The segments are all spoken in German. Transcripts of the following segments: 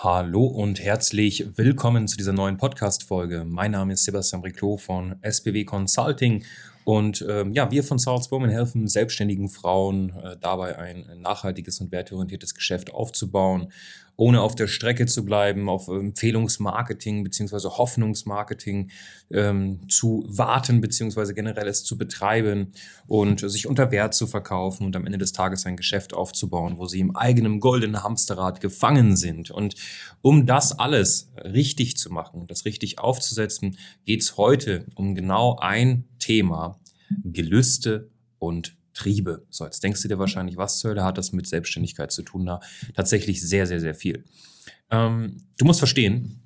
Hallo und herzlich willkommen zu dieser neuen Podcast-Folge. Mein Name ist Sebastian Riclot von SPW Consulting und ähm, ja, wir von Salzburg helfen selbstständigen Frauen äh, dabei, ein nachhaltiges und werteorientiertes Geschäft aufzubauen ohne auf der Strecke zu bleiben, auf Empfehlungsmarketing beziehungsweise Hoffnungsmarketing ähm, zu warten beziehungsweise generell es zu betreiben und sich unter Wert zu verkaufen und am Ende des Tages ein Geschäft aufzubauen, wo sie im eigenen goldenen Hamsterrad gefangen sind. Und um das alles richtig zu machen, das richtig aufzusetzen, geht's heute um genau ein Thema, Gelüste und Triebe. So, jetzt denkst du dir wahrscheinlich, was zur Hölle hat das mit Selbstständigkeit zu tun? Na, tatsächlich sehr, sehr, sehr viel. Ähm, du musst verstehen,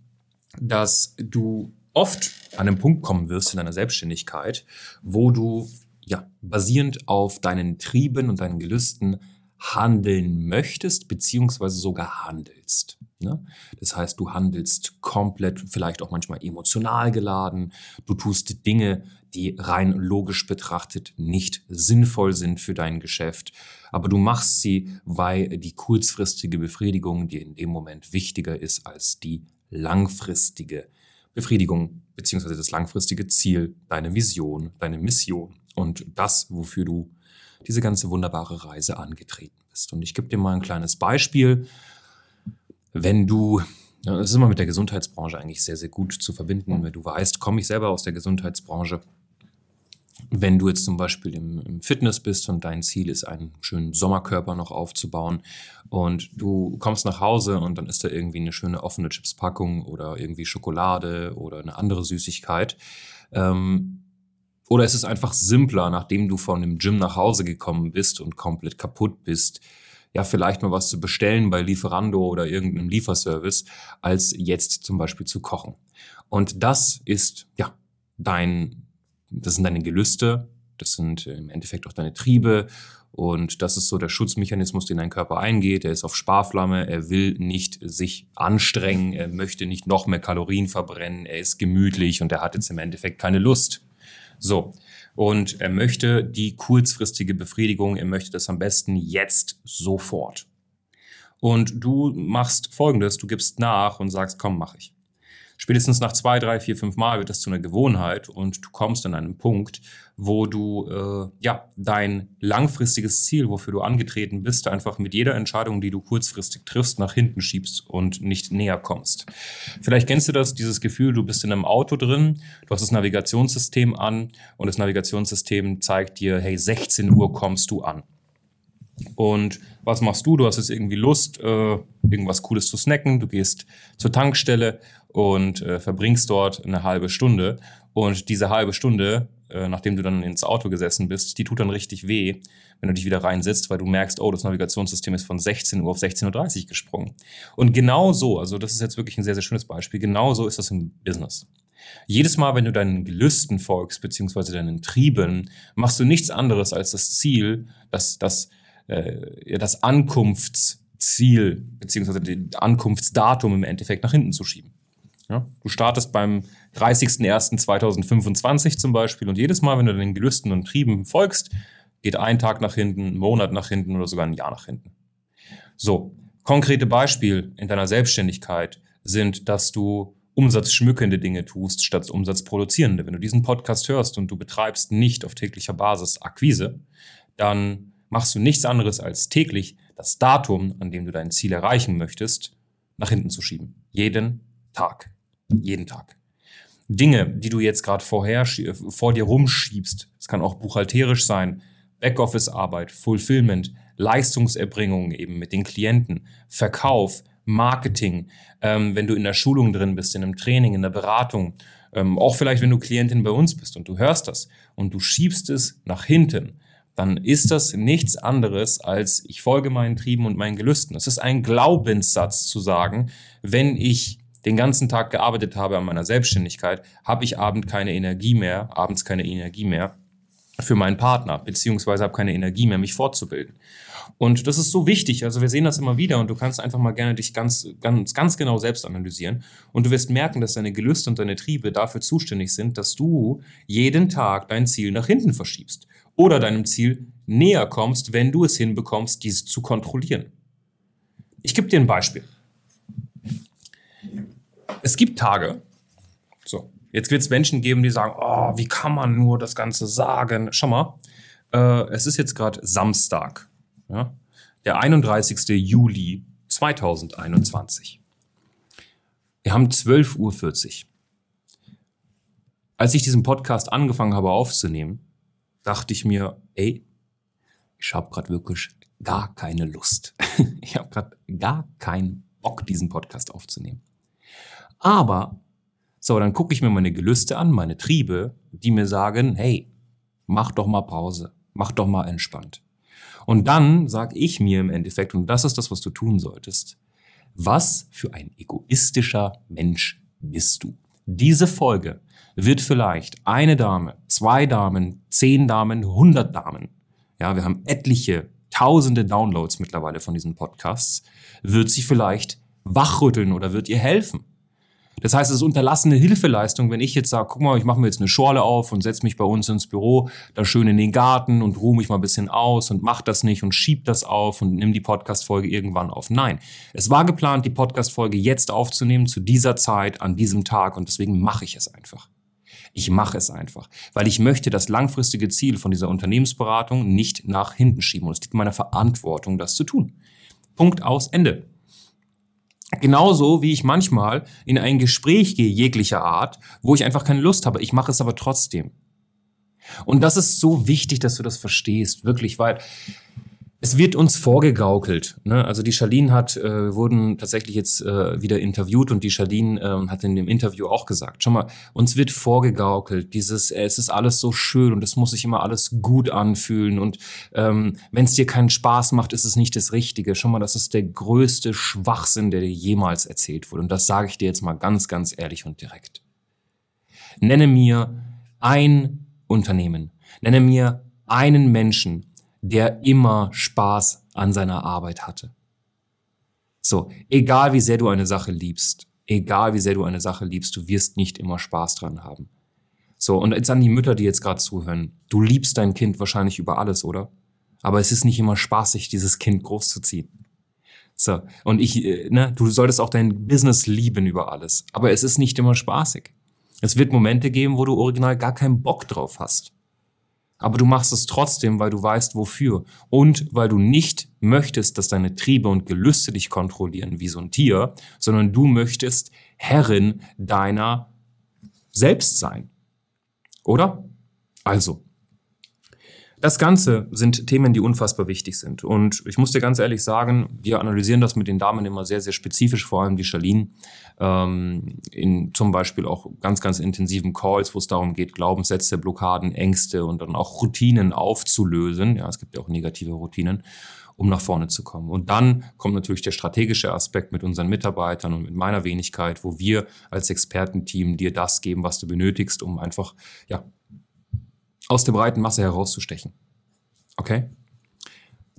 dass du oft an einen Punkt kommen wirst in deiner Selbstständigkeit, wo du ja basierend auf deinen Trieben und deinen Gelüsten handeln möchtest, beziehungsweise sogar handelst. Ne? Das heißt, du handelst komplett, vielleicht auch manchmal emotional geladen. Du tust Dinge, die rein logisch betrachtet nicht sinnvoll sind für dein Geschäft. Aber du machst sie, weil die kurzfristige Befriedigung dir in dem Moment wichtiger ist als die langfristige Befriedigung beziehungsweise das langfristige Ziel, deine Vision, deine Mission und das, wofür du diese ganze wunderbare Reise angetreten bist. Und ich gebe dir mal ein kleines Beispiel. Wenn du das ist immer mit der Gesundheitsbranche eigentlich sehr, sehr gut zu verbinden. Wenn du weißt, komme ich selber aus der Gesundheitsbranche, wenn du jetzt zum Beispiel im, im, Fitness bist und dein Ziel ist, einen schönen Sommerkörper noch aufzubauen und du kommst nach Hause und dann ist da irgendwie eine schöne offene Chipspackung oder irgendwie Schokolade oder eine andere Süßigkeit. Ähm, oder es ist einfach simpler, nachdem du von dem Gym nach Hause gekommen bist und komplett kaputt bist, ja, vielleicht mal was zu bestellen bei Lieferando oder irgendeinem Lieferservice, als jetzt zum Beispiel zu kochen. Und das ist, ja, dein, das sind deine Gelüste, das sind im Endeffekt auch deine Triebe und das ist so der Schutzmechanismus, den dein Körper eingeht. Er ist auf Sparflamme, er will nicht sich anstrengen, er möchte nicht noch mehr Kalorien verbrennen, er ist gemütlich und er hat jetzt im Endeffekt keine Lust. So. Und er möchte die kurzfristige Befriedigung, er möchte das am besten jetzt sofort. Und du machst folgendes, du gibst nach und sagst, komm, mach ich. Spätestens nach zwei, drei, vier, fünf Mal wird das zu einer Gewohnheit und du kommst an einen Punkt, wo du äh, ja dein langfristiges Ziel, wofür du angetreten bist, einfach mit jeder Entscheidung, die du kurzfristig triffst, nach hinten schiebst und nicht näher kommst. Vielleicht kennst du das, dieses Gefühl, du bist in einem Auto drin, du hast das Navigationssystem an und das Navigationssystem zeigt dir, hey, 16 Uhr kommst du an. Und was machst du? Du hast jetzt irgendwie Lust, äh, irgendwas Cooles zu snacken. Du gehst zur Tankstelle und äh, verbringst dort eine halbe Stunde. Und diese halbe Stunde, äh, nachdem du dann ins Auto gesessen bist, die tut dann richtig weh, wenn du dich wieder reinsitzt, weil du merkst, oh, das Navigationssystem ist von 16 Uhr auf 16.30 Uhr gesprungen. Und genau so, also das ist jetzt wirklich ein sehr, sehr schönes Beispiel, genau so ist das im Business. Jedes Mal, wenn du deinen Gelüsten folgst, beziehungsweise deinen Trieben, machst du nichts anderes als das Ziel, dass das äh, das Ankunftsziel beziehungsweise das Ankunftsdatum im Endeffekt nach hinten zu schieben. Ja? Du startest beim 30.01.2025 zum Beispiel und jedes Mal, wenn du den Gelüsten und Trieben folgst, geht ein Tag nach hinten, ein Monat nach hinten oder sogar ein Jahr nach hinten. So, konkrete Beispiel in deiner Selbstständigkeit sind, dass du umsatzschmückende Dinge tust, statt umsatzproduzierende. Wenn du diesen Podcast hörst und du betreibst nicht auf täglicher Basis Akquise, dann machst du nichts anderes als täglich das Datum, an dem du dein Ziel erreichen möchtest, nach hinten zu schieben. Jeden Tag. Jeden Tag. Dinge, die du jetzt gerade vorher vor dir rumschiebst, es kann auch buchhalterisch sein, Backoffice-Arbeit, Fulfillment, Leistungserbringung eben mit den Klienten, Verkauf, Marketing, ähm, wenn du in der Schulung drin bist, in einem Training, in der Beratung, ähm, auch vielleicht wenn du Klientin bei uns bist und du hörst das und du schiebst es nach hinten, dann ist das nichts anderes als ich folge meinen Trieben und meinen Gelüsten. Es ist ein Glaubenssatz zu sagen, wenn ich den ganzen Tag gearbeitet habe an meiner Selbstständigkeit, habe ich abends keine Energie mehr, abends keine Energie mehr für meinen Partner, beziehungsweise habe keine Energie mehr, mich fortzubilden. Und das ist so wichtig. Also wir sehen das immer wieder und du kannst einfach mal gerne dich ganz, ganz, ganz genau selbst analysieren. Und du wirst merken, dass deine Gelüste und deine Triebe dafür zuständig sind, dass du jeden Tag dein Ziel nach hinten verschiebst oder deinem Ziel näher kommst, wenn du es hinbekommst, diese zu kontrollieren. Ich gebe dir ein Beispiel. Es gibt Tage, so, jetzt wird es Menschen geben, die sagen, oh, wie kann man nur das Ganze sagen? Schau mal, äh, es ist jetzt gerade Samstag, ja, der 31. Juli 2021. Wir haben 12.40 Uhr. Als ich diesen Podcast angefangen habe aufzunehmen, dachte ich mir, ey, ich habe gerade wirklich gar keine Lust. ich habe gerade gar keinen Bock, diesen Podcast aufzunehmen. Aber, so, dann gucke ich mir meine Gelüste an, meine Triebe, die mir sagen, hey, mach doch mal Pause, mach doch mal entspannt. Und dann sage ich mir im Endeffekt, und das ist das, was du tun solltest, was für ein egoistischer Mensch bist du? Diese Folge wird vielleicht eine Dame, zwei Damen, zehn Damen, hundert Damen, ja, wir haben etliche tausende Downloads mittlerweile von diesen Podcasts, wird sie vielleicht wachrütteln oder wird ihr helfen. Das heißt, es ist unterlassene Hilfeleistung, wenn ich jetzt sage, guck mal, ich mache mir jetzt eine Schorle auf und setze mich bei uns ins Büro, da schön in den Garten und ruhe mich mal ein bisschen aus und mach das nicht und schieb das auf und nimm die Podcast-Folge irgendwann auf. Nein, es war geplant, die Podcast-Folge jetzt aufzunehmen, zu dieser Zeit, an diesem Tag und deswegen mache ich es einfach. Ich mache es einfach, weil ich möchte das langfristige Ziel von dieser Unternehmensberatung nicht nach hinten schieben und es liegt in meiner Verantwortung, das zu tun. Punkt aus Ende. Genauso wie ich manchmal in ein Gespräch gehe, jeglicher Art, wo ich einfach keine Lust habe. Ich mache es aber trotzdem. Und das ist so wichtig, dass du das verstehst, wirklich, weil es wird uns vorgegaukelt. Ne? Also die Charlene hat, äh, wurden tatsächlich jetzt äh, wieder interviewt und die Charlene äh, hat in dem Interview auch gesagt, schau mal, uns wird vorgegaukelt, dieses, äh, es ist alles so schön und es muss sich immer alles gut anfühlen und ähm, wenn es dir keinen Spaß macht, ist es nicht das Richtige. Schau mal, das ist der größte Schwachsinn, der dir jemals erzählt wurde und das sage ich dir jetzt mal ganz, ganz ehrlich und direkt. Nenne mir ein Unternehmen, nenne mir einen Menschen, der immer Spaß an seiner Arbeit hatte. So, egal wie sehr du eine Sache liebst, egal wie sehr du eine Sache liebst, du wirst nicht immer Spaß dran haben. So, und jetzt an die Mütter, die jetzt gerade zuhören. Du liebst dein Kind wahrscheinlich über alles, oder? Aber es ist nicht immer spaßig, dieses Kind großzuziehen. So, und ich, äh, ne, du solltest auch dein Business lieben über alles. Aber es ist nicht immer spaßig. Es wird Momente geben, wo du original gar keinen Bock drauf hast aber du machst es trotzdem, weil du weißt wofür und weil du nicht möchtest, dass deine Triebe und Gelüste dich kontrollieren wie so ein Tier, sondern du möchtest Herrin deiner selbst sein. Oder? Also, das Ganze sind Themen, die unfassbar wichtig sind. Und ich muss dir ganz ehrlich sagen, wir analysieren das mit den Damen immer sehr, sehr spezifisch, vor allem die Charlene, ähm, in zum Beispiel auch ganz, ganz intensiven Calls, wo es darum geht, Glaubenssätze, Blockaden, Ängste und dann auch Routinen aufzulösen. Ja, es gibt ja auch negative Routinen um nach vorne zu kommen. Und dann kommt natürlich der strategische Aspekt mit unseren Mitarbeitern und mit meiner Wenigkeit, wo wir als Expertenteam dir das geben, was du benötigst, um einfach ja, aus der breiten Masse herauszustechen. Okay?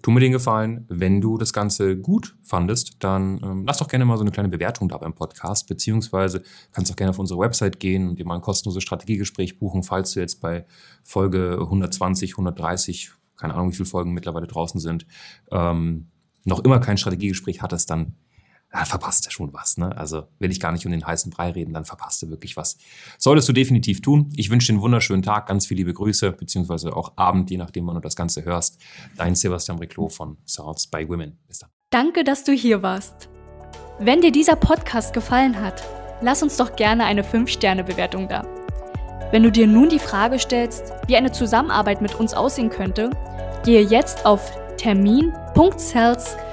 Tu mir den Gefallen, wenn du das Ganze gut fandest, dann ähm, lass doch gerne mal so eine kleine Bewertung da beim Podcast, beziehungsweise kannst auch gerne auf unsere Website gehen und dir mal ein kostenloses Strategiegespräch buchen, falls du jetzt bei Folge 120, 130, keine Ahnung, wie viele Folgen mittlerweile draußen sind, ähm, noch immer kein Strategiegespräch hattest, dann ja, verpasst er schon was. Ne? Also will ich gar nicht um den heißen Brei reden, dann verpasst er wirklich was. Solltest du definitiv tun. Ich wünsche dir einen wunderschönen Tag, ganz viele liebe Grüße, beziehungsweise auch Abend, je nachdem, wann du das Ganze hörst. Dein Sebastian Riclot von Swords by Women. Bis dann. Danke, dass du hier warst. Wenn dir dieser Podcast gefallen hat, lass uns doch gerne eine 5-Sterne-Bewertung da. Wenn du dir nun die Frage stellst, wie eine Zusammenarbeit mit uns aussehen könnte, gehe jetzt auf termin.cells-by